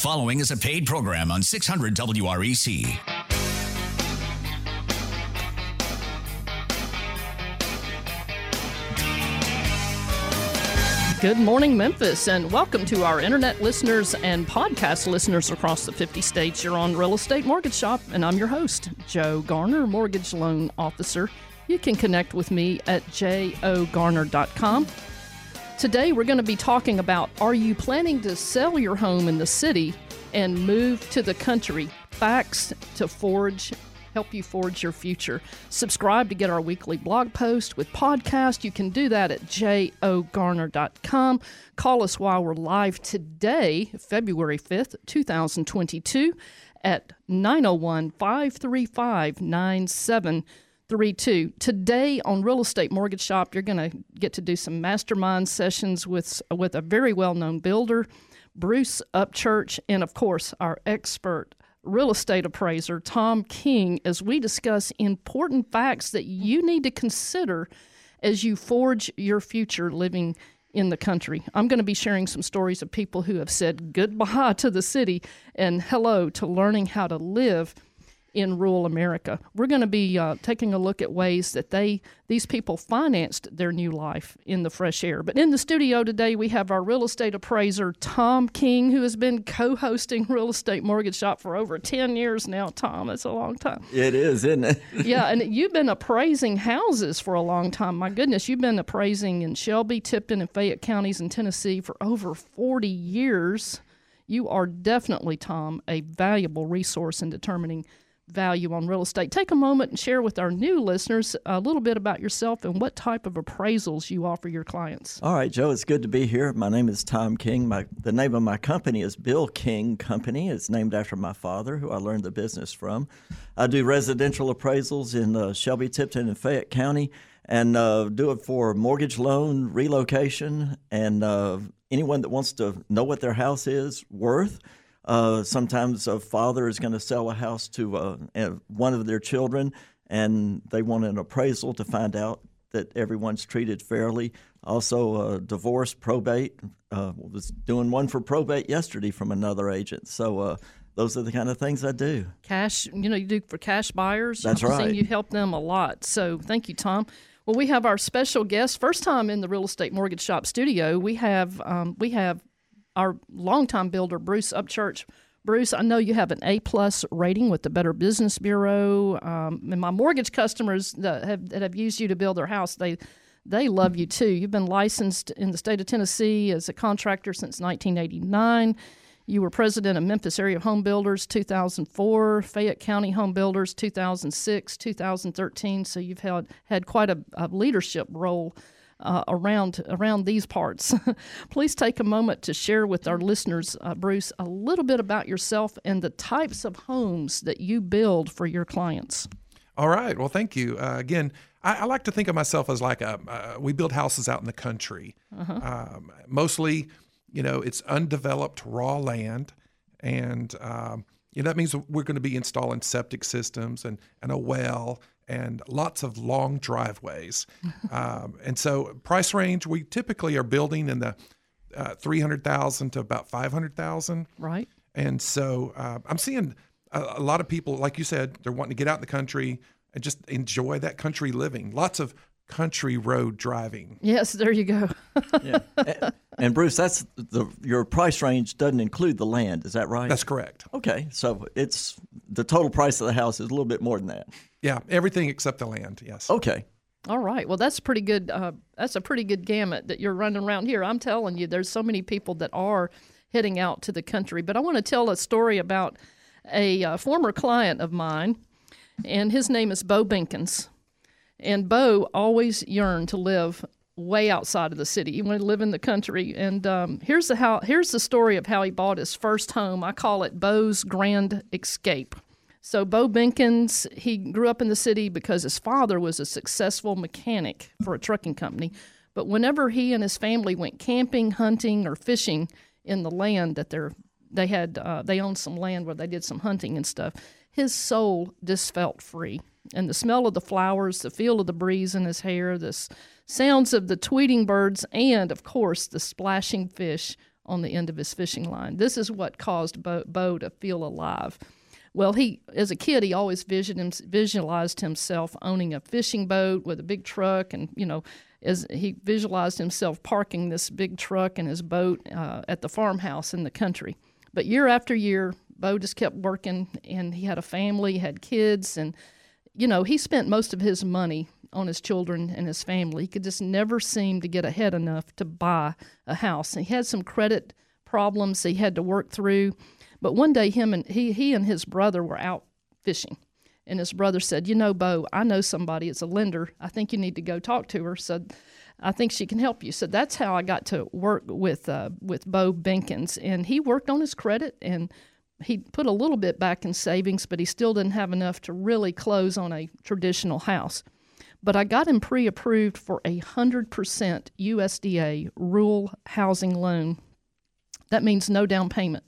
following is a paid program on 600 WREC. Good morning, Memphis, and welcome to our internet listeners and podcast listeners across the 50 states. You're on Real Estate Mortgage Shop, and I'm your host, Joe Garner, Mortgage Loan Officer. You can connect with me at jogarner.com. Today, we're going to be talking about Are you planning to sell your home in the city and move to the country? Facts to forge help you forge your future. Subscribe to get our weekly blog post with podcast. You can do that at jogarner.com. Call us while we're live today, February 5th, 2022 at 901 535 9732. Today on Real Estate Mortgage Shop, you're going to get to do some mastermind sessions with, with a very well known builder, Bruce Upchurch, and of course, our expert real estate appraiser Tom King as we discuss important facts that you need to consider as you forge your future living in the country. I'm going to be sharing some stories of people who have said goodbye to the city and hello to learning how to live in rural America. We're going to be uh, taking a look at ways that they these people financed their new life in the fresh air. But in the studio today, we have our real estate appraiser Tom King, who has been co-hosting Real Estate Mortgage Shop for over ten years now. Tom, that's a long time. It is, isn't it? yeah, and you've been appraising houses for a long time. My goodness, you've been appraising in Shelby, Tipton, and Fayette counties in Tennessee for over forty years. You are definitely, Tom, a valuable resource in determining value on real estate. Take a moment and share with our new listeners a little bit about yourself and what type of appraisals you offer your clients. All right, Joe, it's good to be here. My name is Tom King. My, the name of my company is Bill King Company. It's named after my father, who I learned the business from. I do residential appraisals in uh, Shelby, Tipton, and Fayette County, and uh, do it for mortgage loan, relocation, and uh, anyone that wants to know what their house is worth. Uh, sometimes a father is going to sell a house to uh, one of their children, and they want an appraisal to find out that everyone's treated fairly. Also, uh, divorce, probate. Uh, was doing one for probate yesterday from another agent. So uh, those are the kind of things I do. Cash, you know, you do for cash buyers. That's I've right. You help them a lot. So thank you, Tom. Well, we have our special guest. First time in the real estate mortgage shop studio. We have um, we have our longtime builder, Bruce Upchurch. Bruce, I know you have an A plus rating with the Better Business Bureau, um, and my mortgage customers that have that have used you to build their house, they they love you too. You've been licensed in the state of Tennessee as a contractor since 1989. You were president of Memphis Area Home Builders 2004, Fayette County Home Builders 2006, 2013. So you've had had quite a, a leadership role uh, around around these parts. Please take a moment to share with our listeners, uh, Bruce, a little bit about yourself and the types of homes that you build for your clients. All right. Well, thank you. Uh, again, I, I, like to think of myself as like a uh, we build houses out in the country. Uh-huh. Um, mostly, you know, it's undeveloped raw land, and um, you know that means we're going to be installing septic systems and and a well and lots of long driveways. um, and so, price range we typically are building in the uh, 300,000 to about 500,000. Right. And so, uh, I'm seeing a, a, lot of people, like you said, they're wanting to get out in the country and just enjoy that country living. Lots of country road driving. Yes, there you go. yeah. And, and, Bruce, that's the your price range doesn't include the land. Is that right? That's correct. Okay, so it's the total price of the house is a little bit more than that. Yeah, everything except the land. Yes. Okay. All right. Well, that's pretty good. Uh, that's a pretty good gamut that you're running around here. I'm telling you, there's so many people that are heading out to the country. But I want to tell a story about a uh, former client of mine, and his name is Bo Binkins. And Bo always yearned to live way outside of the city. He wanted to live in the country. And um, here's the how. Here's the story of how he bought his first home. I call it Bo's Grand Escape. So Bo Binkins, he grew up in the city because his father was a successful mechanic for a trucking company. But whenever he and his family went camping, hunting, or fishing in the land that they're they had uh, they owned some land where they did some hunting and stuff, his soul just felt free. And the smell of the flowers, the feel of the breeze in his hair, the sounds of the tweeting birds, and of course the splashing fish on the end of his fishing line. This is what caused Bo, Bo to feel alive. Well, he as a kid he always visualized himself owning a fishing boat with a big truck, and you know, as he visualized himself parking this big truck and his boat uh, at the farmhouse in the country. But year after year, Bo just kept working, and he had a family, had kids, and you know, he spent most of his money on his children and his family. He could just never seem to get ahead enough to buy a house. And he had some credit problems he had to work through. But one day, him and he, he and his brother were out fishing, and his brother said, "You know, Bo, I know somebody. It's a lender. I think you need to go talk to her." So, I think she can help you. So that's how I got to work with uh, with Bo Benkins, and he worked on his credit and he put a little bit back in savings, but he still didn't have enough to really close on a traditional house. But I got him pre approved for a 100% USDA rural housing loan. That means no down payment.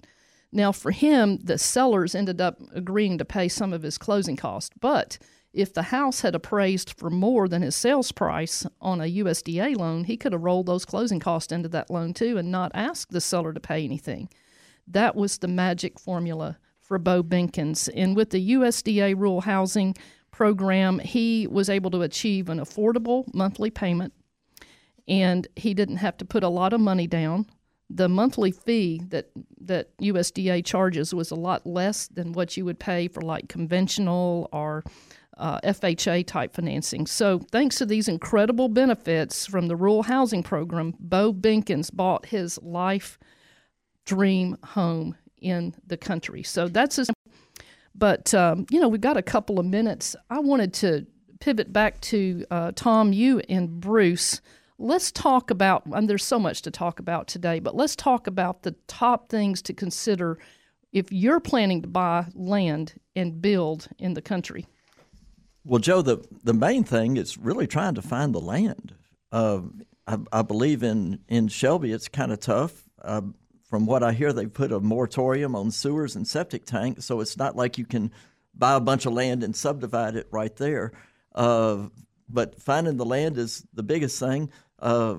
Now, for him, the sellers ended up agreeing to pay some of his closing costs. But if the house had appraised for more than his sales price on a USDA loan, he could have rolled those closing costs into that loan too and not ask the seller to pay anything. That was the magic formula for Bo Benkins. And with the USDA rural housing program, he was able to achieve an affordable monthly payment and he didn't have to put a lot of money down. The monthly fee that that USDA charges was a lot less than what you would pay for like conventional or uh, FHA type financing. So, thanks to these incredible benefits from the rural housing program, Bo Benkins bought his life dream home in the country. So that's a, but um, you know we've got a couple of minutes. I wanted to pivot back to uh, Tom, you and Bruce. Let's talk about, and there's so much to talk about today, but let's talk about the top things to consider if you're planning to buy land and build in the country. Well, Joe, the, the main thing is really trying to find the land. Uh, I, I, believe in, in Shelby, it's kind of tough. Uh, from what I hear, they put a moratorium on sewers and septic tanks, so it's not like you can buy a bunch of land and subdivide it right there. Uh, but finding the land is the biggest thing. Uh,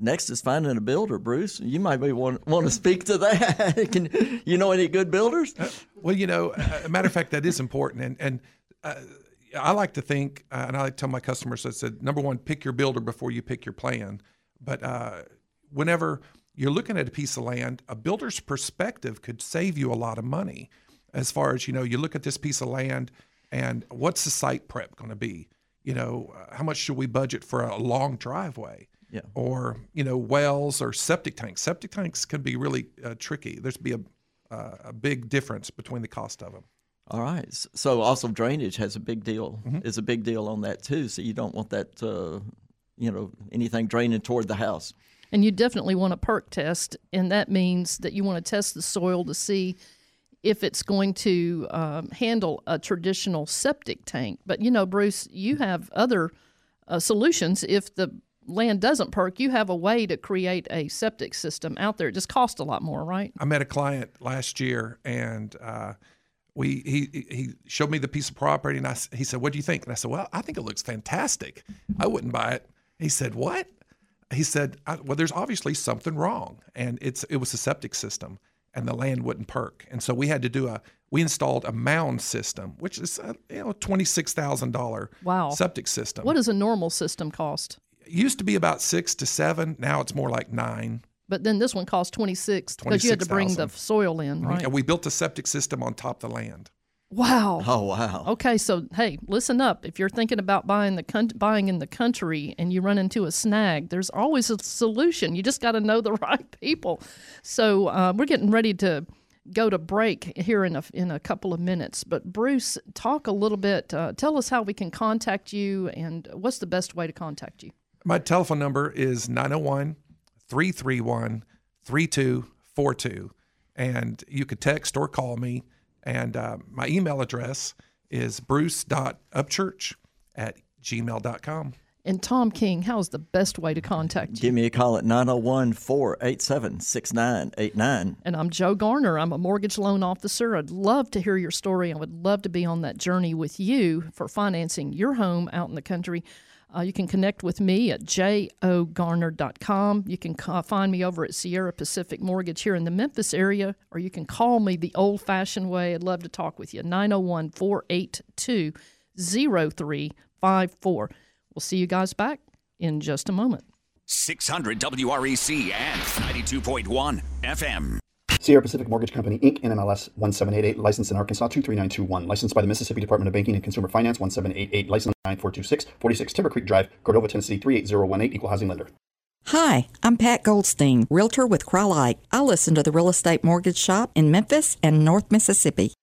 next is finding a builder. Bruce, you might be want, want to speak to that. Can you know any good builders? Uh, well, you know, a matter of fact, that is important, and and. Uh, I like to think, uh, and I like tell my customers, I said, number one, pick your builder before you pick your plan. But uh, whenever you're looking at a piece of land, a builder's perspective could save you a lot of money. As far as, you know, you look at this piece of land and what's the site prep going to be? You know, uh, how much should we budget for a long driveway? Yeah. Or, you know, wells or septic tanks. Septic tanks can be really uh, tricky. There's be a, uh, a big difference between the cost of them. All right. So also drainage has a big deal. Mm-hmm. Is a big deal on that too. So you don't want that, uh, you know, anything draining toward the house. And you definitely want a perk test, and that means that you want to test the soil to see if it's going to um, handle a traditional septic tank. But you know, Bruce, you have other uh, solutions. If the land doesn't perk, you have a way to create a septic system out there. It just costs a lot more, right? I met a client last year, and uh, we he he showed me the piece of property, and I he said, "What do you think?" And I said, "Well, I think it looks fantastic. I wouldn't buy it." He said, "What?" He said, "Well, there's obviously something wrong, and it's it was a septic system, and the land wouldn't perk, and so we had to do a we installed a mound system, which is a, you know twenty six thousand dollar wow septic system. What does a normal system cost? It used to be about six to seven. Now it's more like nine. But then this one cost twenty six because you had to bring 000. the soil in, mm-hmm. right? And we built a septic system on top of the land. Wow. Oh wow. Okay, so hey, listen up. If you're thinking about buying the con- buying in the country and you run into a snag, there's always a solution. You just got to know the right people. So uh, we're getting ready to go to break here in a in a couple of minutes. But Bruce, talk a little bit. Uh, tell us how we can contact you and what's the best way to contact you. My telephone number is 901 331 3242. And you could text or call me and uh, my email address is bruce.upchurch at gmail.com. And Tom King, how's the best way to contact you? Give me a call at 901 487 6989. And I'm Joe Garner. I'm a mortgage loan officer. I'd love to hear your story. I would love to be on that journey with you for financing your home out in the country. Uh, you can connect with me at jogarner.com. You can ca- find me over at Sierra Pacific Mortgage here in the Memphis area, or you can call me the old fashioned way. I'd love to talk with you. 901 482 0354. We'll see you guys back in just a moment. 600 WREC and 92.1 FM. Sierra Pacific Mortgage Company, Inc., NMLS 1788, licensed in Arkansas 23921, licensed by the Mississippi Department of Banking and Consumer Finance 1788, license 9426, 46 Timber Creek Drive, Cordova, Tennessee 38018, equal housing lender. Hi, I'm Pat Goldstein, realtor with Crye-Leike. I listen to the Real Estate Mortgage Shop in Memphis and North Mississippi.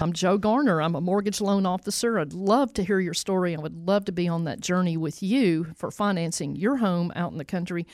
I'm Joe Garner. I'm a mortgage loan officer. I'd love to hear your story. I would love to be on that journey with you for financing your home out in the country.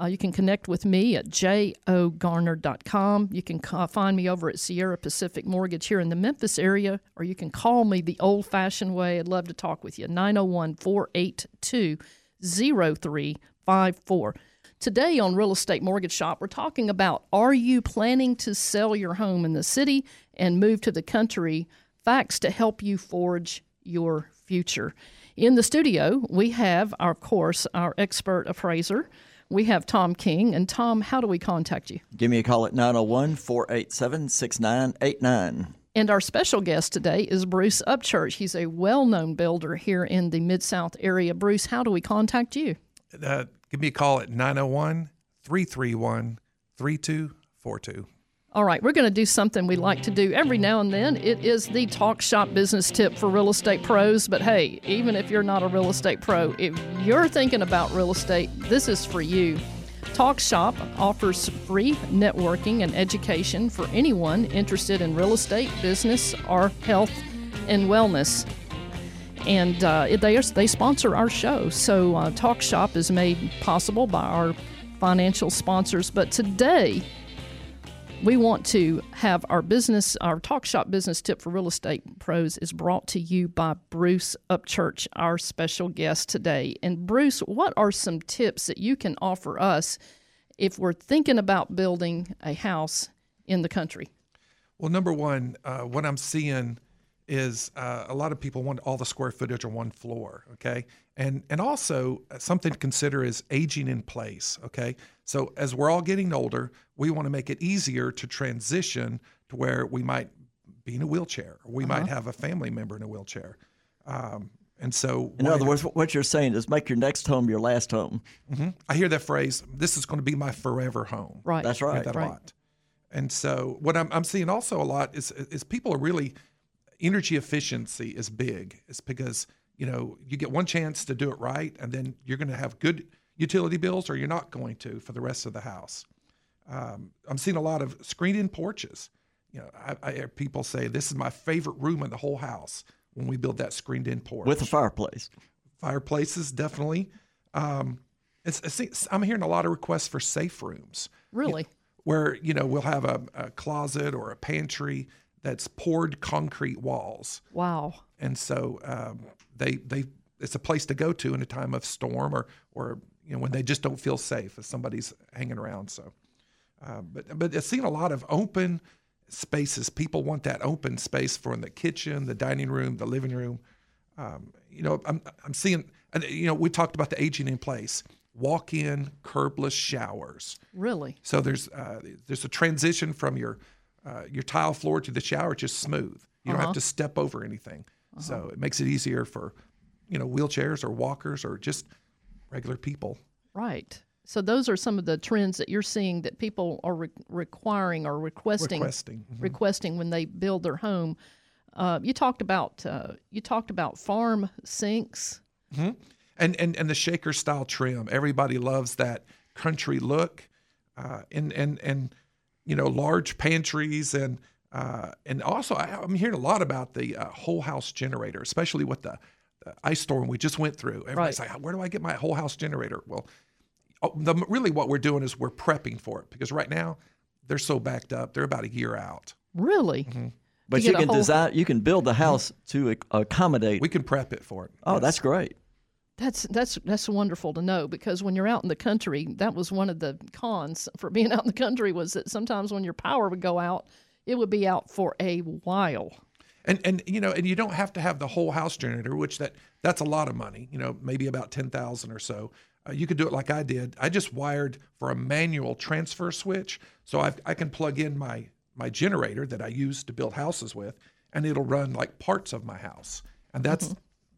Uh, you can connect with me at jogarner.com. You can ca- find me over at Sierra Pacific Mortgage here in the Memphis area, or you can call me the old fashioned way. I'd love to talk with you. 901 482 0354. Today on Real Estate Mortgage Shop, we're talking about are you planning to sell your home in the city and move to the country? Facts to help you forge your future. In the studio, we have, our, of course, our expert appraiser. We have Tom King. And Tom, how do we contact you? Give me a call at 901 487 6989. And our special guest today is Bruce Upchurch. He's a well known builder here in the Mid South area. Bruce, how do we contact you? Uh, give me a call at 901 331 3242. All right, we're going to do something we like to do every now and then. It is the talk shop business tip for real estate pros. But hey, even if you're not a real estate pro, if you're thinking about real estate, this is for you. Talk Shop offers free networking and education for anyone interested in real estate, business, or health and wellness. And uh, they, are, they sponsor our show. So uh, Talk Shop is made possible by our financial sponsors. But today, we want to have our business, our talk shop business tip for real estate pros is brought to you by Bruce Upchurch, our special guest today. And Bruce, what are some tips that you can offer us if we're thinking about building a house in the country? Well, number one, uh, what I'm seeing is uh, a lot of people want all the square footage on one floor. Okay, and and also uh, something to consider is aging in place. Okay, so as we're all getting older, we want to make it easier to transition to where we might be in a wheelchair, or we might have a family member in a wheelchair. Um, and so, In other words, what you're saying is make your next home your last home. I hear that phrase. This is going to be my forever home. Right. That's I hear right. that a right. lot. And so what I'm, I'm seeing also a lot is is people are really energy efficiency is big. It's because you know you get one chance to do it right, and then you're going to have good utility bills, or you're not going to for the rest of the house. Um, I'm seeing a lot of screened-in porches. You know, I, I hear people say this is my favorite room in the whole house when we build that screened-in porch With a fireplace. fireplaces definitely. Um, it's, it's, I'm hearing a lot of requests for safe rooms Really? where you know we'll have a, a closet or a pantry that's poured concrete walls, Wow. And so um, they they it's a place to go to in a time of storm or or you know when they just don't feel safe if somebody's hanging around. So, uh, but but it's seen a lot of open spaces. People want that open space for in the kitchen, the dining room, the living room. Um, you know, I'm I'm seeing. You know, we talked about the aging in place. Walk-in curbless showers. Really? So there's uh, there's a transition from your uh, your tile floor to the shower It's just smooth. You don't have to step over anything. So it makes it easier for you know wheelchairs or walkers or just regular people. Right. So those are some of the trends that you're seeing that people are re- requiring or requesting Requesting. Mhm. requesting when they build their home. Uh, you talked about uh, you talked about farm sinks. and and and the shaker style trim. Everybody loves that country look, uh, and and and you know large pantries and uh, and also I, I'm hearing a lot about the uh, whole house generator, especially with the the ice storm we just went through. Everybody's Right. like, where do I get my whole house generator? Well, oh, the, really what we're doing is we're prepping for it because right now they're so backed up. They're about a year out. Really? But You you, can whole- design, you can build the house to accommodate. We can prep it for it. oh, Yes. that's great. That's that's that's wonderful to know because when you're out in the country, that was one of the cons for being out in the country was that sometimes when your power would go out, it would be out for a while. And and you know, and you don't have to have the whole house generator, which that that's a lot of money. You know, maybe about ten thousand or so. Uh, you could do it like I did. I just wired for a manual transfer switch, so I I can plug in my my generator that I use to build houses with, and it'll run like parts of my house, and that's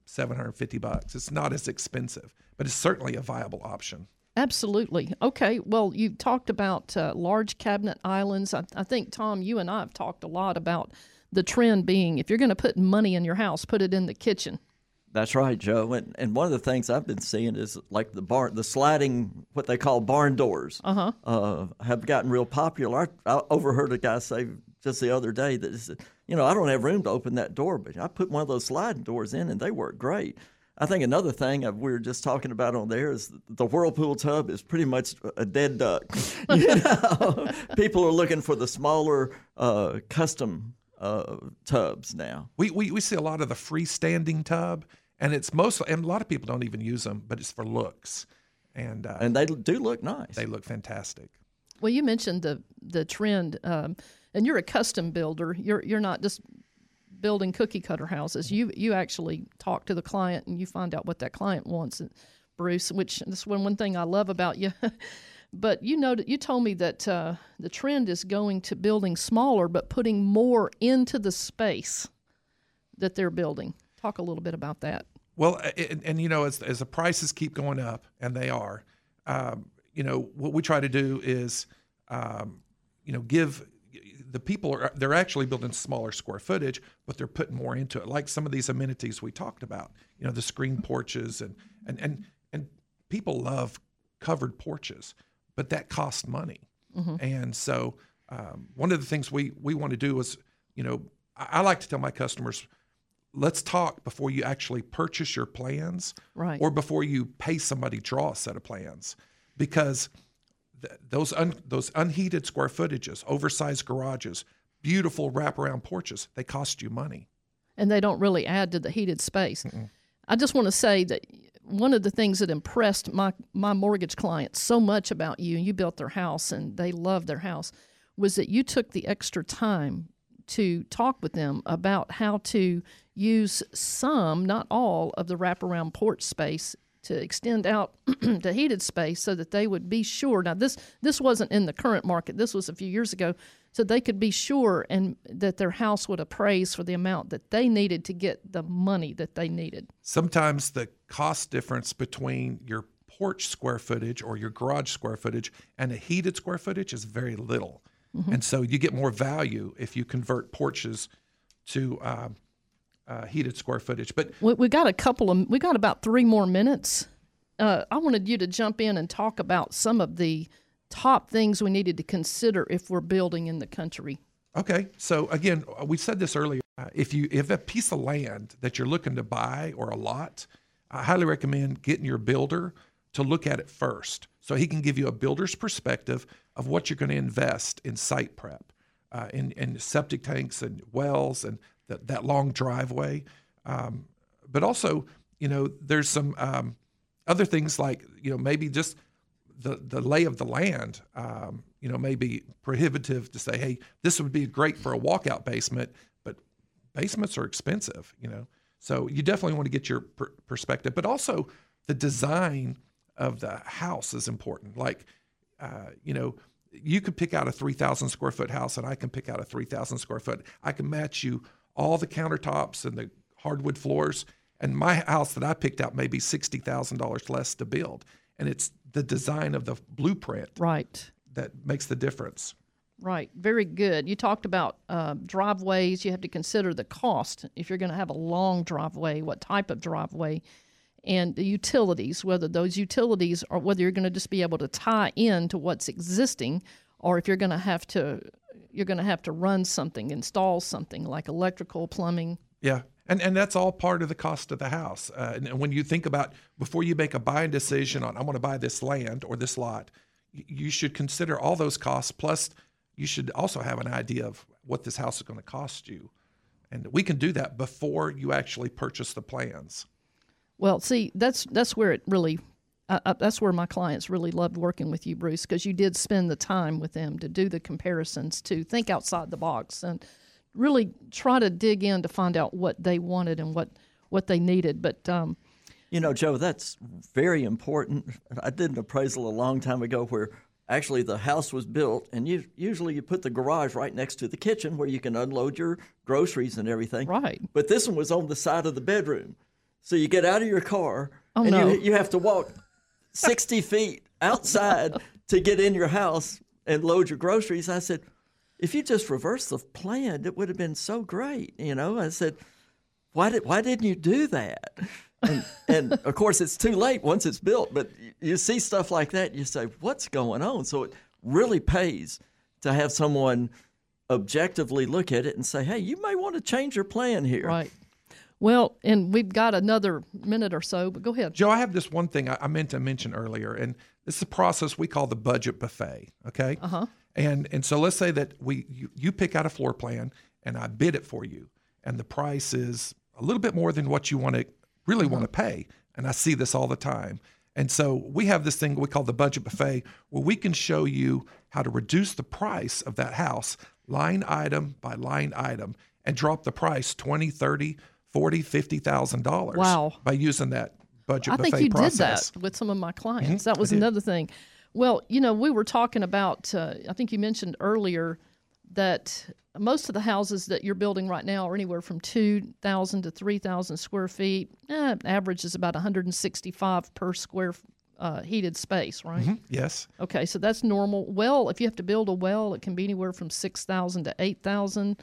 seven hundred fifty bucks. It's not as expensive, but it's certainly a viable option. Absolutely. Okay. Well, you talked about uh, large cabinet islands. I, I think Tom, you and I have talked a lot about the trend being if you're going to put money in your house, put it in the kitchen. That's right, Joe. And, and one of the things I've been seeing is like the barn, the sliding, what they call barn doors, uh-huh. have gotten real popular. I, I overheard a guy say just the other day that, you know, I don't have room to open that door, but I put one of those sliding doors in and they work great. I think another thing we were just talking about on there is the whirlpool tub is pretty much a dead duck. you know, people are looking for the smaller uh, custom uh, tubs now. We, we we see a lot of the freestanding tub, and it's mostly and a lot of people don't even use them, but it's for looks, and uh, And they do look nice. they look fantastic. Well, you mentioned the the trend, um, and you're a custom builder. You're you're not just building cookie cutter houses. You you actually talk to the client and you find out what that client wants, Bruce. Which is one one thing I love about you. but you know you told me that uh, the trend is going to building smaller, but putting more into the space that they're building. Talk a little bit about that. Well, and, and you know, as as the prices keep going up, and they are, um, you know, what we try to do is, um, you know, give the people are they're actually building smaller square footage, but they're putting more into it, like some of these amenities we talked about. You know, the screen porches and and and and people love covered porches, but that costs money, and so um, one of the things we we want to do is, you know, I, I like to tell my customers let's talk before you actually purchase your plans Right. or before you pay somebody draw a set of plans because those un- those unheated square footages oversized garages beautiful wraparound porches they cost you money and they don't really add to the heated space. I just want to say that one of the things that impressed my my mortgage clients so much about you, and you built their house and they loved their house, was that you took the extra time to talk with them about how to use some, not all, of the wraparound porch space to extend out to heated space so that they would be sure. Now this this wasn't in the current market. This was a few years ago, so they could be sure and that their house would appraise for the amount that they needed to get the money that they needed. sometimes the cost difference between your porch square footage or your garage square footage and a heated square footage is very little and so you get more value if you convert porches to um, uh, heated square footage but We, we got a couple of we got about three more minutes. Uh, I wanted you to jump in and talk about some of the top things we needed to consider if we're building in the country. Okay, so again, uh, we said this earlier. Uh, if you if a piece of land that you're looking to buy or a lot, I highly recommend getting your builder to look at it first, so he can give you a builder's perspective of what you're going to invest in site prep, uh, in in septic tanks and wells and that that long driveway. Um, but also, you know, there's some um, other things like you know maybe just the the lay of the land, um, you know, may be prohibitive to say, hey, this would be great for a walkout basement, but basements are expensive, you know. So you definitely want to get your per- perspective, but also the design of the house is important. Like, uh, you know, you could pick out a 3,000 square foot house, and I can pick out a 3,000 square foot. I can match you all the countertops and the hardwood floors. And my house that I picked out may be $60,000 less to build. And it's the design of the blueprint Right. that makes the difference. Right, very good. You talked about uh, driveways. You have to consider the cost if you're going to have a long driveway, what type of driveway, and the utilities, whether those utilities are whether you're going to just be able to tie in to what's existing, or if you're going to have to you're going to have to run something, install something like electrical, plumbing. Yeah. And, and that's all part of the cost of the house. Uh, and, and when you think about before you make a buying decision on I want to buy this land or this lot, you should consider all those costs. Plus, you should also have an idea of what this house is going to cost you. And we can do that before you actually purchase the plans. Well, see, that's that's where it really, uh, uh, that's where my clients really loved working with you, Bruce, because you did spend the time with them to do the comparisons, to think outside the box, and really try to dig in to find out what they wanted and what what they needed. But um, You know, Joe, that's very important. I did an appraisal a long time ago where actually the house was built, and you, usually you put the garage right next to the kitchen where you can unload your groceries and everything. Right. But this one was on the side of the bedroom. So you get out of your car, Oh, and no. you, you have to walk 60 feet outside to get in your house and load your groceries. I said, if you just reversed the plan, it would have been so great. You know, I said, why did why didn't you do that? And, and of course, it's too late once it's built. But you see stuff like that, you say, "What's going on?" So it really pays to have someone objectively look at it and say, "Hey, you may want to change your plan here." right. Well, and we've got another minute or so, but go ahead. Joe, I have this one thing I, I meant to mention earlier, and this is a process we call the budget buffet. Okay. Uh huh. And and so let's say that we you, you pick out a floor plan, and I bid it for you, and the price is a little bit more than what you want to really want to pay. And I see this all the time. And so we have this thing we call the budget buffet, where we can show you how to reduce the price of that house line item by line item and drop the price 20 30 40 50000 dollars Wow. by using that budget I think you process did that with some of my clients. Mm-hmm. That was another thing. Well, you know, we were talking about. Uh, I think you mentioned earlier that most of the houses that you're building right now are anywhere from two thousand to three thousand square feet. Eh, average is about 165 per square uh, heated space, right? yes Okay, so that's normal. Well, if you have to build a well, it can be anywhere from six thousand to eight thousand.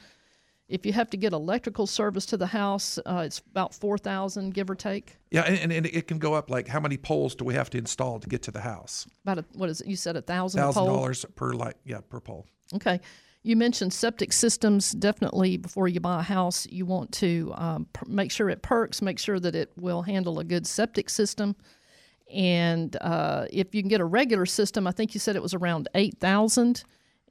If you have to get electrical service to the house, uh, it's about four thousand, give or take. yeah and, and, and it can go up like how many poles do we have to install to get to the house About a, what is it? You said a thousand a thousand pole. dollars per light yeah per pole Okay. You mentioned septic systems. Definitely, before you buy a house, you want to um, per- make sure it perks, make sure that it will handle a good septic system. And uh, if you can get a regular system, I think you said it was around eight thousand.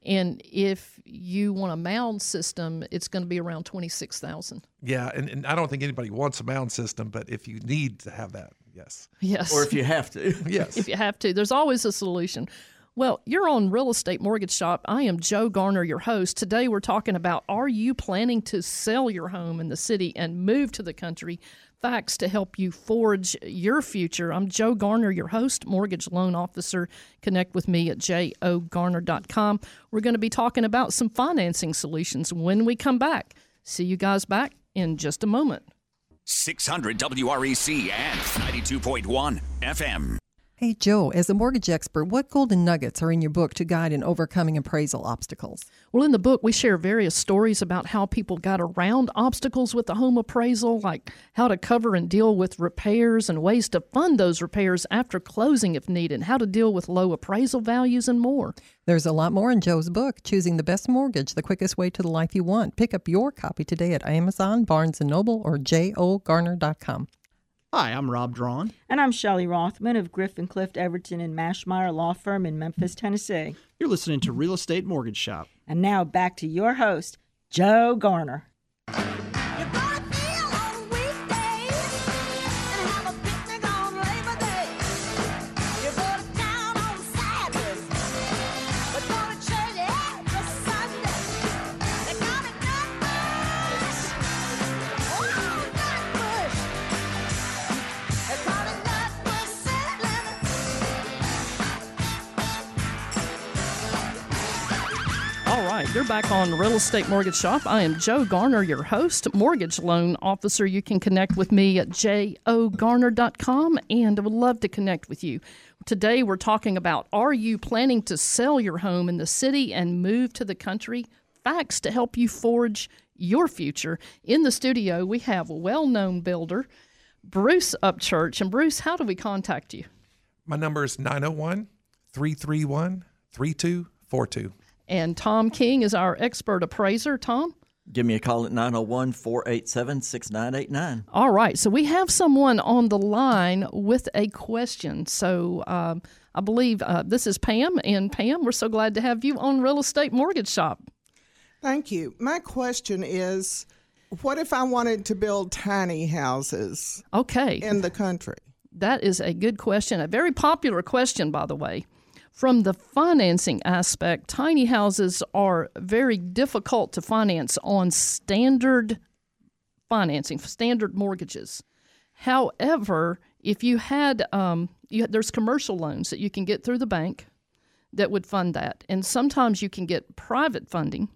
And if you want a mound system, it's going to be around twenty six thousand. yeah and, and i don't think anybody wants a mound system but if you need to have that yes Yes. Or if you have to. yes if you have to. There's always a solution. Well, you're on Real Estate Mortgage Shop. I am Joe Garner, your host. Today we're talking about are you planning to sell your home in the city and move to the country? Facts to help you forge your future. I'm Joe Garner, your host, mortgage loan officer. Connect with me at jogarner.com. We're going to be talking about some financing solutions when we come back. See you guys back in just a moment. 600 WREC and 92.1 FM. Hey, Joe, as a mortgage expert, what golden nuggets are in your book to guide in overcoming appraisal obstacles? Well, in the book, we share various stories about how people got around obstacles with the home appraisal, like how to cover and deal with repairs and ways to fund those repairs after closing if needed, how to deal with low appraisal values, and more. There's a lot more in Joe's book, Choosing the Best Mortgage, the quickest way to the life you want. Pick up your copy today at Amazon, Barnes & Noble, or jogarner.com. Hi, I'm Rob Drawn. And I'm Shelley Rothman of Griffin Clift Everton and Maschmeyer Law Firm in Memphis, Tennessee. You're listening to Real Estate Mortgage Shop. And now back to your host, Joe Garner. You're back on Real Estate Mortgage Shop. I am Joe Garner, your host, mortgage loan officer. You can connect with me at jogarner.com and I would love to connect with you. Today we're talking about are you planning to sell your home in the city and move to the country? Facts to help you forge your future. In the studio, we have a well known builder, Bruce Upchurch. And Bruce, how do we contact you? My number is 901 331 3242. And Tom King is our expert appraiser. Tom? Give me a call at 901 487 6989. All right, so we have someone on the line with a question. So um, I believe uh, this is Pam, and Pam, we're so glad to have you on Real Estate Mortgage Shop. Thank you. My question is what if I wanted to build tiny houses Okay, in the country? that is a good question. A very popular question, by the way. From the financing aspect, tiny houses are very difficult to finance on standard financing, standard mortgages. However, if you had, um, you, there's commercial loans that you can get through the bank that would fund that, and sometimes you can get private funding.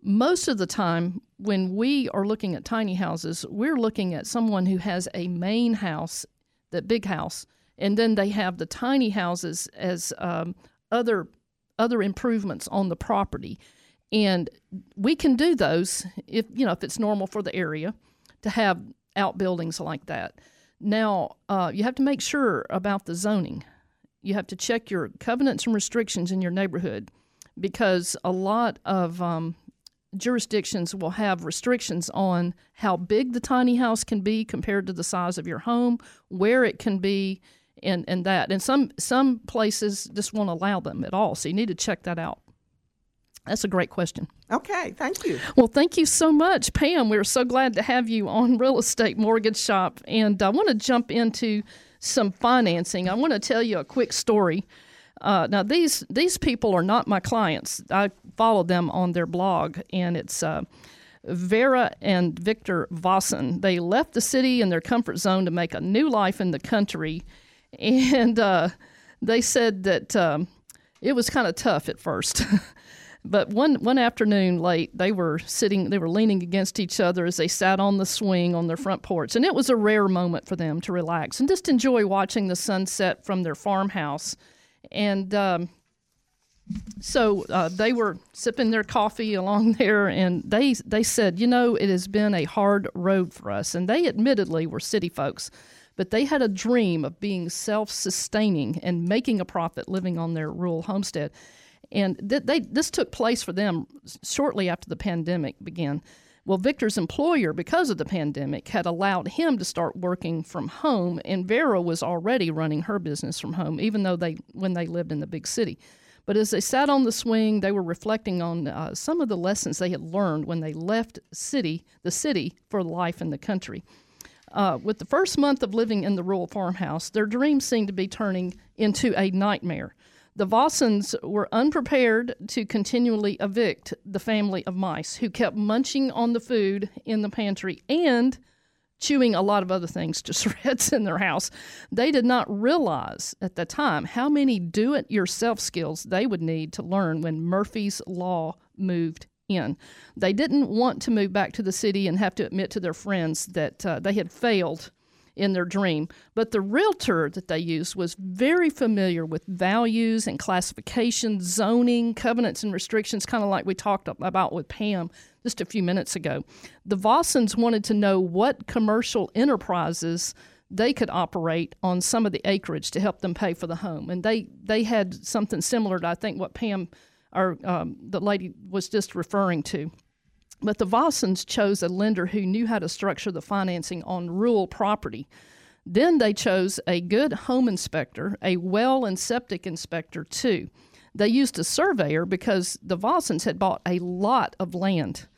Most of the time, when we are looking at tiny houses, we're looking at someone who has a main house, that big house, and then they have the tiny houses as um, other other improvements on the property, and we can do those if you know if it's normal for the area to have outbuildings like that. Now uh, you have to make sure about the zoning. You have to check your covenants and restrictions in your neighborhood because a lot of um, jurisdictions will have restrictions on how big the tiny house can be compared to the size of your home, where it can be, and, and that. And some some places just won't allow them at all. So you need to check that out. That's a great question. Okay, thank you. Well, thank you so much, Pam. We're so glad to have you on Real Estate Mortgage Shop. And I want to jump into some financing. I want to tell you a quick story. Uh, now, these these people are not my clients. I follow them on their blog, and it's uh, Vera and Victor Vossen. They left the city and their comfort zone to make a new life in the country, and uh, they said that um, it was kind of tough at first. But one one afternoon late, they were sitting, they were leaning against each other as they sat on the swing on their front porch, and it was a rare moment for them to relax and just enjoy watching the sunset from their farmhouse. And um, so uh, they were sipping their coffee along there, and they they said, you know, it has been a hard road for us. And they admittedly were city folks, but they had a dream of being self-sustaining and making a profit living on their rural homestead. And th- they this took place for them shortly after the pandemic began. Well, Victor's employer, because of the pandemic, had allowed him to start working from home, and Vera was already running her business from home, even though they when they lived in the big city. But as they sat on the swing, they were reflecting on uh, some of the lessons they had learned when they left city, the city, for life in the country. Uh, with the first month of living in the rural farmhouse, their dreams seemed to be turning into a nightmare. The Vossens were unprepared to continually evict the family of mice who kept munching on the food in the pantry and chewing a lot of other things to shreds in their house. They did not realize at the time how many do it yourself skills they would need to learn when Murphy's Law moved in. They didn't want to move back to the city and have to admit to their friends that uh, they had failed in their dream. But the realtor that they used was very familiar with values and classification, zoning, covenants and restrictions, kind of like we talked about with Pam just a few minutes ago. The Vossens wanted to know what commercial enterprises they could operate on some of the acreage to help them pay for the home. And they, they had something similar to, I think, what Pam, or um, the lady was just referring to. But the Vossens chose a lender who knew how to structure the financing on rural property. Then they chose a good home inspector, a well and septic inspector, too. They used a surveyor because the Vossens had bought a lot of land.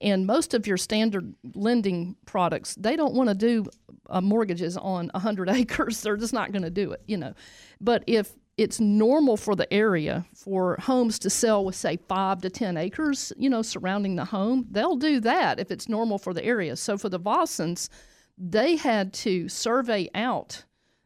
And most of your standard lending products, they don't want to do uh, mortgages on 100 acres. They're just not going to do it, you know. But if it's normal for the area for homes to sell with say five to ten acres you know surrounding the home. They'll do that if it's normal for the area. So for the vossens they had to survey out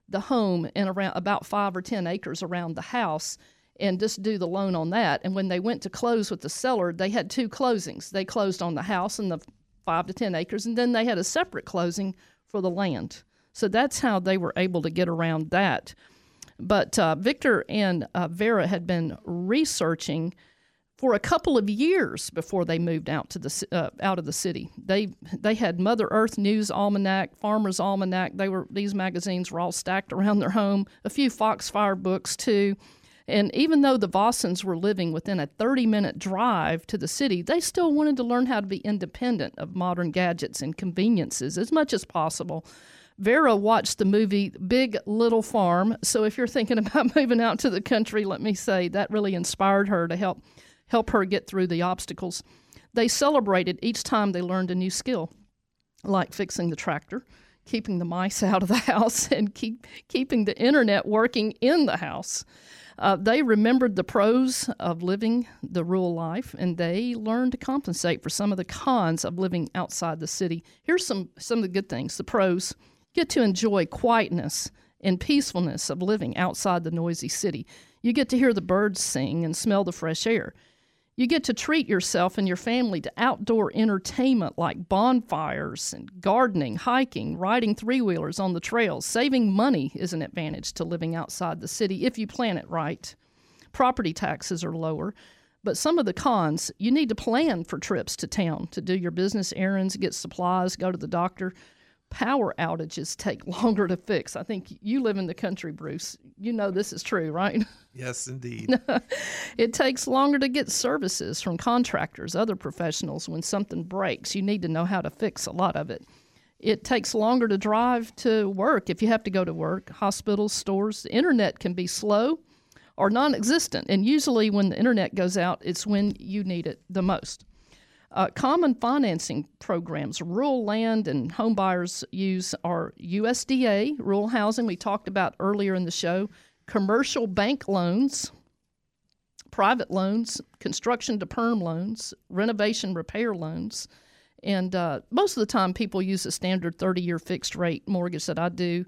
the home and around about five or ten acres around the house and just do the loan on that. And when they went to close with the seller they had two closings. They closed on the house and the five to ten acres and then they had a separate closing for the land. So that's how they were able to get around that but uh, Victor and uh, Vera had been researching for a couple of years before they moved out to the uh, out of the city. They they had Mother Earth News Almanac, Farmer's Almanac. They were these magazines were all stacked around their home. A few Foxfire books too. And even though the Vossens were living within a 30 minute drive to the city, they still wanted to learn how to be independent of modern gadgets and conveniences as much as possible. Vera watched the movie Big Little Farm, so if you're thinking about moving out to the country, let me say that really inspired her to help help her get through the obstacles. They celebrated each time they learned a new skill, like fixing the tractor, keeping the mice out of the house, and keep keeping the internet working in the house. Uh, they remembered the pros of living the rural life, and they learned to compensate for some of the cons of living outside the city. Here's some some of the good things. The pros get to enjoy quietness and peacefulness of living outside the noisy city. You get to hear the birds sing and smell the fresh air. You get to treat yourself and your family to outdoor entertainment like bonfires and gardening, hiking, riding three wheelers on the trails. Saving money is an advantage to living outside the city if you plan it right. Property taxes are lower, but some of the cons you need to plan for trips to town to do your business errands, get supplies, go to the doctor. Power outages take longer to fix. I think you live in the country, Bruce. You know this is true, right? Yes, indeed. it takes longer to get services from contractors, other professionals. When something breaks, you need to know how to fix a lot of it. It takes longer to drive to work if you have to go to work, hospitals, stores. The internet can be slow or non existent. And usually, when the internet goes out, it's when you need it the most. Uh, common financing programs rural land and home buyers use are USDA, rural housing, we talked about earlier in the show, commercial bank loans, private loans, construction to perm loans, renovation repair loans. And uh, most of the time, people use a standard 30 year fixed rate mortgage that I do.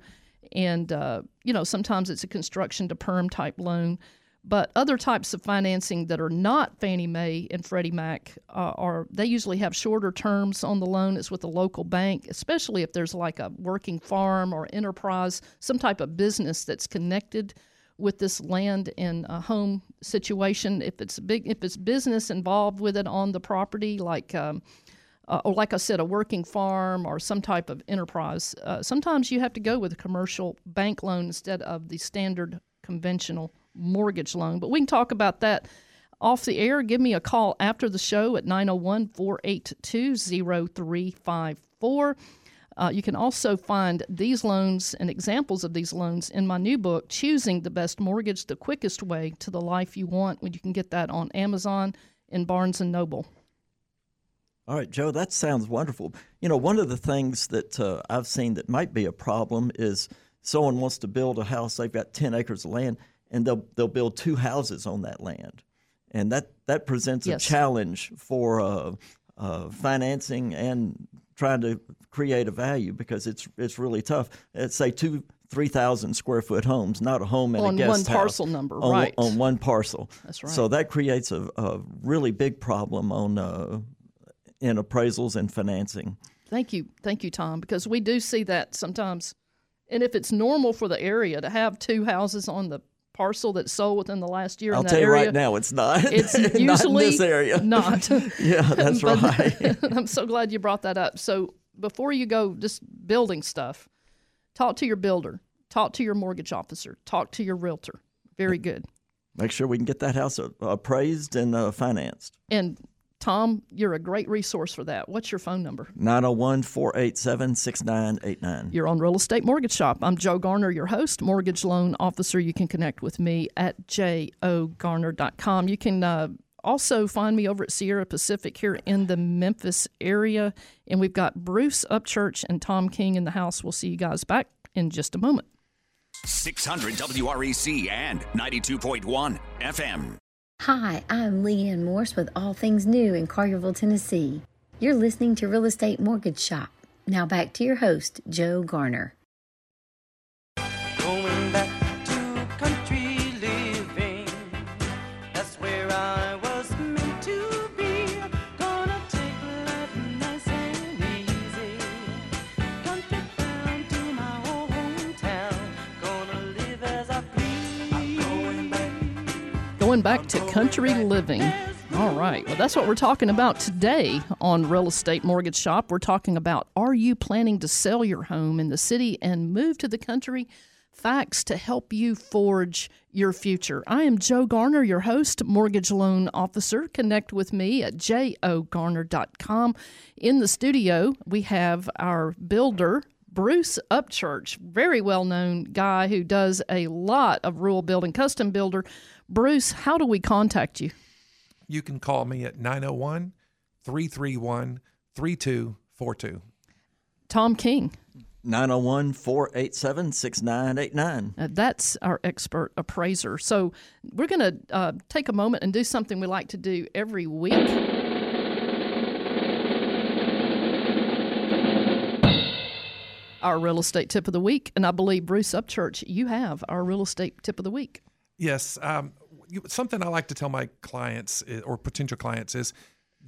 And, uh, you know, sometimes it's a construction to perm type loan. But other types of financing that are not Fannie Mae and Freddie Mac uh, are they usually have shorter terms on the loan. It's with a local bank, especially if there's like a working farm or enterprise, some type of business that's connected with this land and uh, home situation. If it's big, if it's business involved with it on the property, like. Um, uh, or like I said, a working farm or some type of enterprise. Uh, sometimes you have to go with a commercial bank loan instead of the standard conventional mortgage loan. But we can talk about that off the air. Give me a call after the show at 901 482 0354. Uh, you can also find these loans and examples of these loans in my new book, Choosing the Best Mortgage the Quickest Way to the Life You Want. When you can get that on Amazon and Barnes and Noble. All right, Joe, that sounds wonderful. You know, one of the things that uh, I've seen that might be a problem is someone wants to build a house, they've got 10 acres of land, and they'll, they'll build two houses on that land. And that, that presents Yes. a challenge for uh, uh, financing and trying to create a value because it's, it's really tough. It's say two, 3,000 square foot homes, not a home and On a guest one house. parcel number, on, right. On one parcel. That's right. So that creates a, a really big problem on uh, in appraisals and financing. Thank you, thank you, Tom, because we do see that sometimes. And if it's normal for the area to have two houses on the parcel that's sold within the last year I'll in that tell you area, right now, it's not. It's usually Not in this area. Not. Yeah, that's But- right. I'm so glad you brought that up. So before you go just building stuff, talk to your builder, talk to your mortgage officer, talk to your realtor. Very good. Make sure we can get that house appraised and uh, financed. And Tom, you're a great resource for that. What's your phone number? 901 487 6989. You're on Real Estate Mortgage Shop. I'm Joe Garner, your host, mortgage loan officer. You can connect with me at jogarner.com. You can uh, also find me over at Sierra Pacific here in the Memphis area. And we've got Bruce Upchurch and Tom King in the house. We'll see you guys back in just a moment. 600 WREC and 92.1 FM. Hi, I'm Leanne Morse with All Things New in Carterville, Tennessee. You're listening to Real Estate Mortgage Shop. Now back to your host, Joe Garner. Going back to country living. That's where I Going back to country living. All right. Well, that's what we're talking about today on Real Estate Mortgage Shop. We're talking about are you planning to sell your home in the city and move to the country? facts to help you forge your future. I am Joe Garner, your host, mortgage loan officer. Connect with me at jogarner.com. In the studio, we have our builder, Bruce Upchurch, very well known guy who does a lot of rural building, custom builder. Bruce, how do we contact you? You can call me at 901 331 3242. Tom King. 901 487 6989. Uh, that's our expert appraiser. So we're going to uh, take a moment and do something we like to do every week. Our real estate tip of the week. And I believe, Bruce Upchurch, you have our real estate tip of the week. Yes. Um, something I like to tell my clients or potential clients is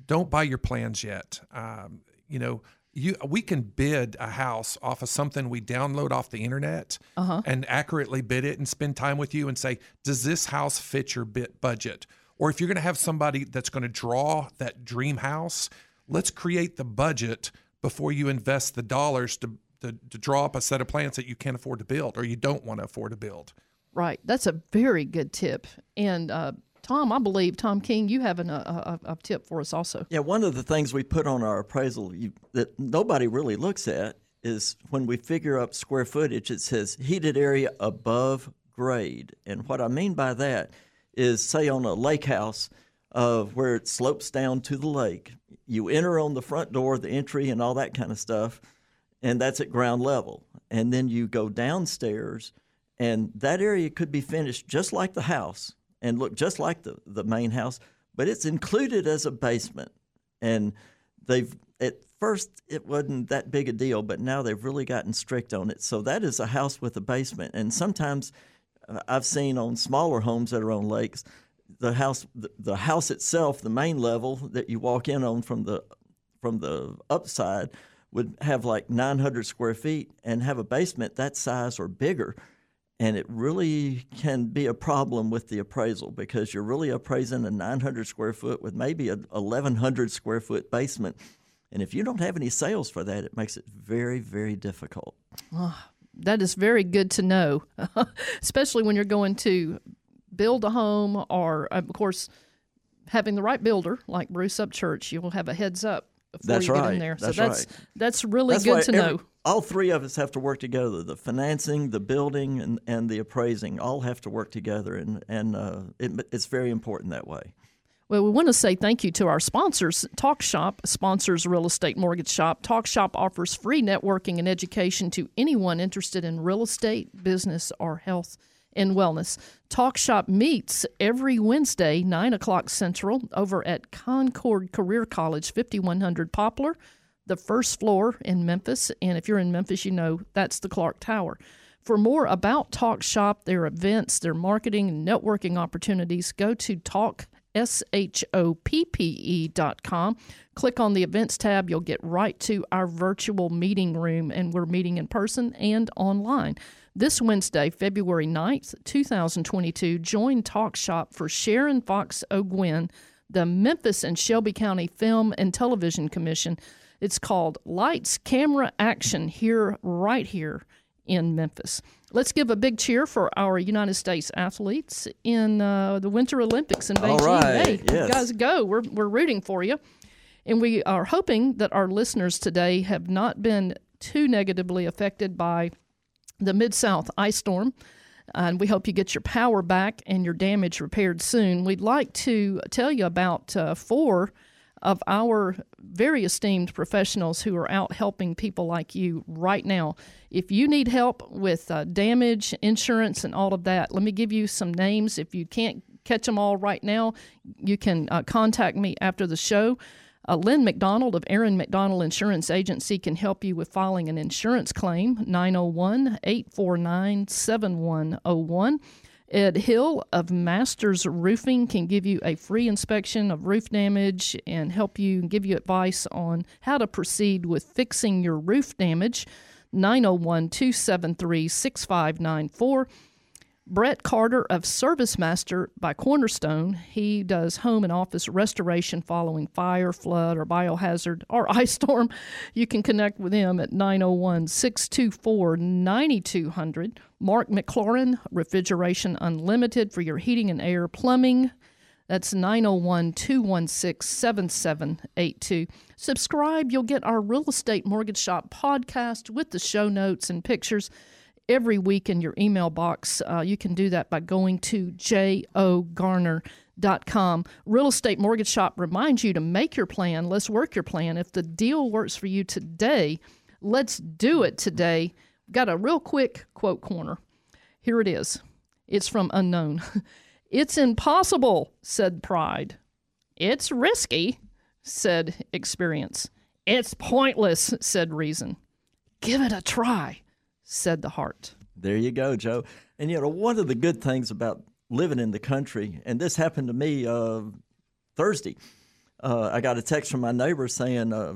don't buy your plans yet. Um, you know, you we can bid a house off of something we download off the internet Uh-huh. and accurately bid it and spend time with you and say, does this house fit your bit budget? Or if you're going to have somebody that's going to draw that dream house, let's create the budget before you invest the dollars to, to, to draw up a set of plans that you can't afford to build or you don't want to afford to build. Right. That's a very good tip. And uh, Tom, I believe, Tom King, you have an, a, a, a tip for us also. Yeah, one of the things we put on our appraisal you, that nobody really looks at is when we figure up square footage, it says heated area above grade. And what I mean by that is, say, on a lake house uh, where it slopes down to the lake, you enter on the front door, the entry, and all that kind of stuff, and that's at ground level. And then you go downstairs, and that area could be finished just like the house and look just like the, the main house, but it's included as a basement. And they've at first it wasn't that big a deal, but now they've really gotten strict on it. So that is a house with a basement. And sometimes uh, I've seen on smaller homes that are on lakes, the house the, the house itself, the main level that you walk in on from the from the upside would have like 900 square feet and have a basement that size or bigger and it really can be a problem with the appraisal because you're really appraising a 900 square foot with maybe a 1100 square foot basement and if you don't have any sales for that it makes it very very difficult Ah, that is very good to know, especially when you're going to build a home or, of course, having the right builder like Bruce Upchurch. You'll have a heads up before That's you get right. in there. That's so that's right. that's really That's good to every- know. all three of us have to work together the financing the building and, and the appraising all have to work together and, and uh, it, it's very important that way Well, we want to say thank you to our sponsors. Talk Shop sponsors Real Estate Mortgage Shop. Talk Shop offers free networking and education to anyone interested in real estate, business, or health and wellness. Talk Shop meets every Wednesday, 9 o'clock Central, over at Concorde Career College, 5100 Poplar, the first floor in Memphis. And if you're in Memphis, you know that's the Clark Tower. For more about Talk Shop, their events, their marketing, and networking opportunities, go to Talk S H O P P E dot com. Click on the events tab. You'll get right to our virtual meeting room, and we're meeting in person and online. This Wednesday, February 9th, 2022, join Talk Shop for Sharon Fox O'Gwen, the Memphis and Shelby County Film and Television Commission. It's called Lights, Camera, Action here, right here in Memphis. Let's give a big cheer for our United States athletes in uh, the Winter Olympics in Beijing. right, Hey, yes. guys go. We're, we're rooting for you. And we are hoping that our listeners today have not been too negatively affected by the Mid South ice storm. And we hope you get your power back and your damage repaired soon. We'd like to tell you about uh, four of our very esteemed professionals who are out helping people like you right now. If you need help with uh, damage, insurance, and all of that, let me give you some names. If you can't catch them all right now, you can uh, contact me after the show. Uh, Lynn McDonald of Aaron McDonald Insurance Agency can help you with filing an insurance claim, 901 849 7101. Ed Hill of Masters Roofing can give you a free inspection of roof damage and help you and give you advice on how to proceed with fixing your roof damage. 901 273 6594. Brett Carter of ServiceMaster by Cornerstone. He does home and office restoration following fire, flood, or biohazard or ice storm. You can connect with him at 901 624 9200. Mark McLaurin, Refrigeration Unlimited for your heating and air plumbing. That's 901 216 7782. Subscribe. You'll get our Real Estate Mortgage Shop podcast with the show notes and pictures every week in your email box. Uh, you can do that by going to jogarner.com. Real Estate Mortgage Shop reminds you to make your plan. Let's work your plan. If the deal works for you today, let's do it today. Got a real quick quote corner. Here it is. It's from Unknown. It's impossible, said pride. It's risky, said experience. It's pointless, said reason. Give it a try, said the heart. There you go, Joe. And you know, one of the good things about living in the country, and this happened to me uh, Thursday. Uh, I got a text from my neighbor saying, uh,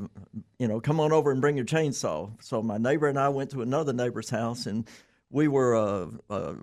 you know, come on over and bring your chainsaw. So my neighbor and I went to another neighbor's house, and we were, uh, uh,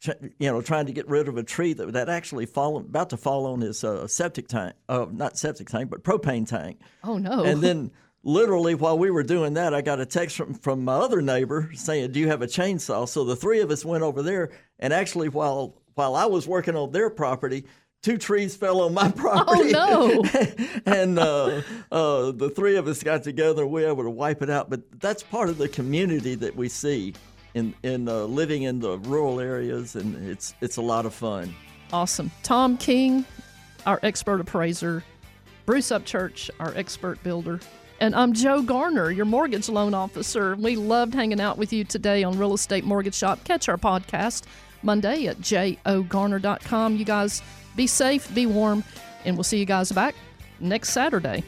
ch- you know, trying to get rid of a tree that that actually fallen, about to fall on his uh, septic tank, uh, not septic tank, but propane tank. Oh, no. And then literally while we were doing that, I got a text from, from my other neighbor saying, "Do you have a chainsaw?" So the three of us went over there, and actually while while I was working on their property. Two trees fell on my property. Oh no. and uh, uh, the three of us got together and we were able to wipe it out. But that's part of the community that we see in, in uh, living in the rural areas, and it's, it's a lot of fun. Awesome. Tom King, our expert appraiser, Bruce Upchurch, our expert builder, and I'm Joe Garner, your mortgage loan officer. We loved hanging out with you today on Real Estate Mortgage Shop. Catch our podcast Monday at jogarner.com. You guys be safe, be warm, and we'll see you guys back next Saturday.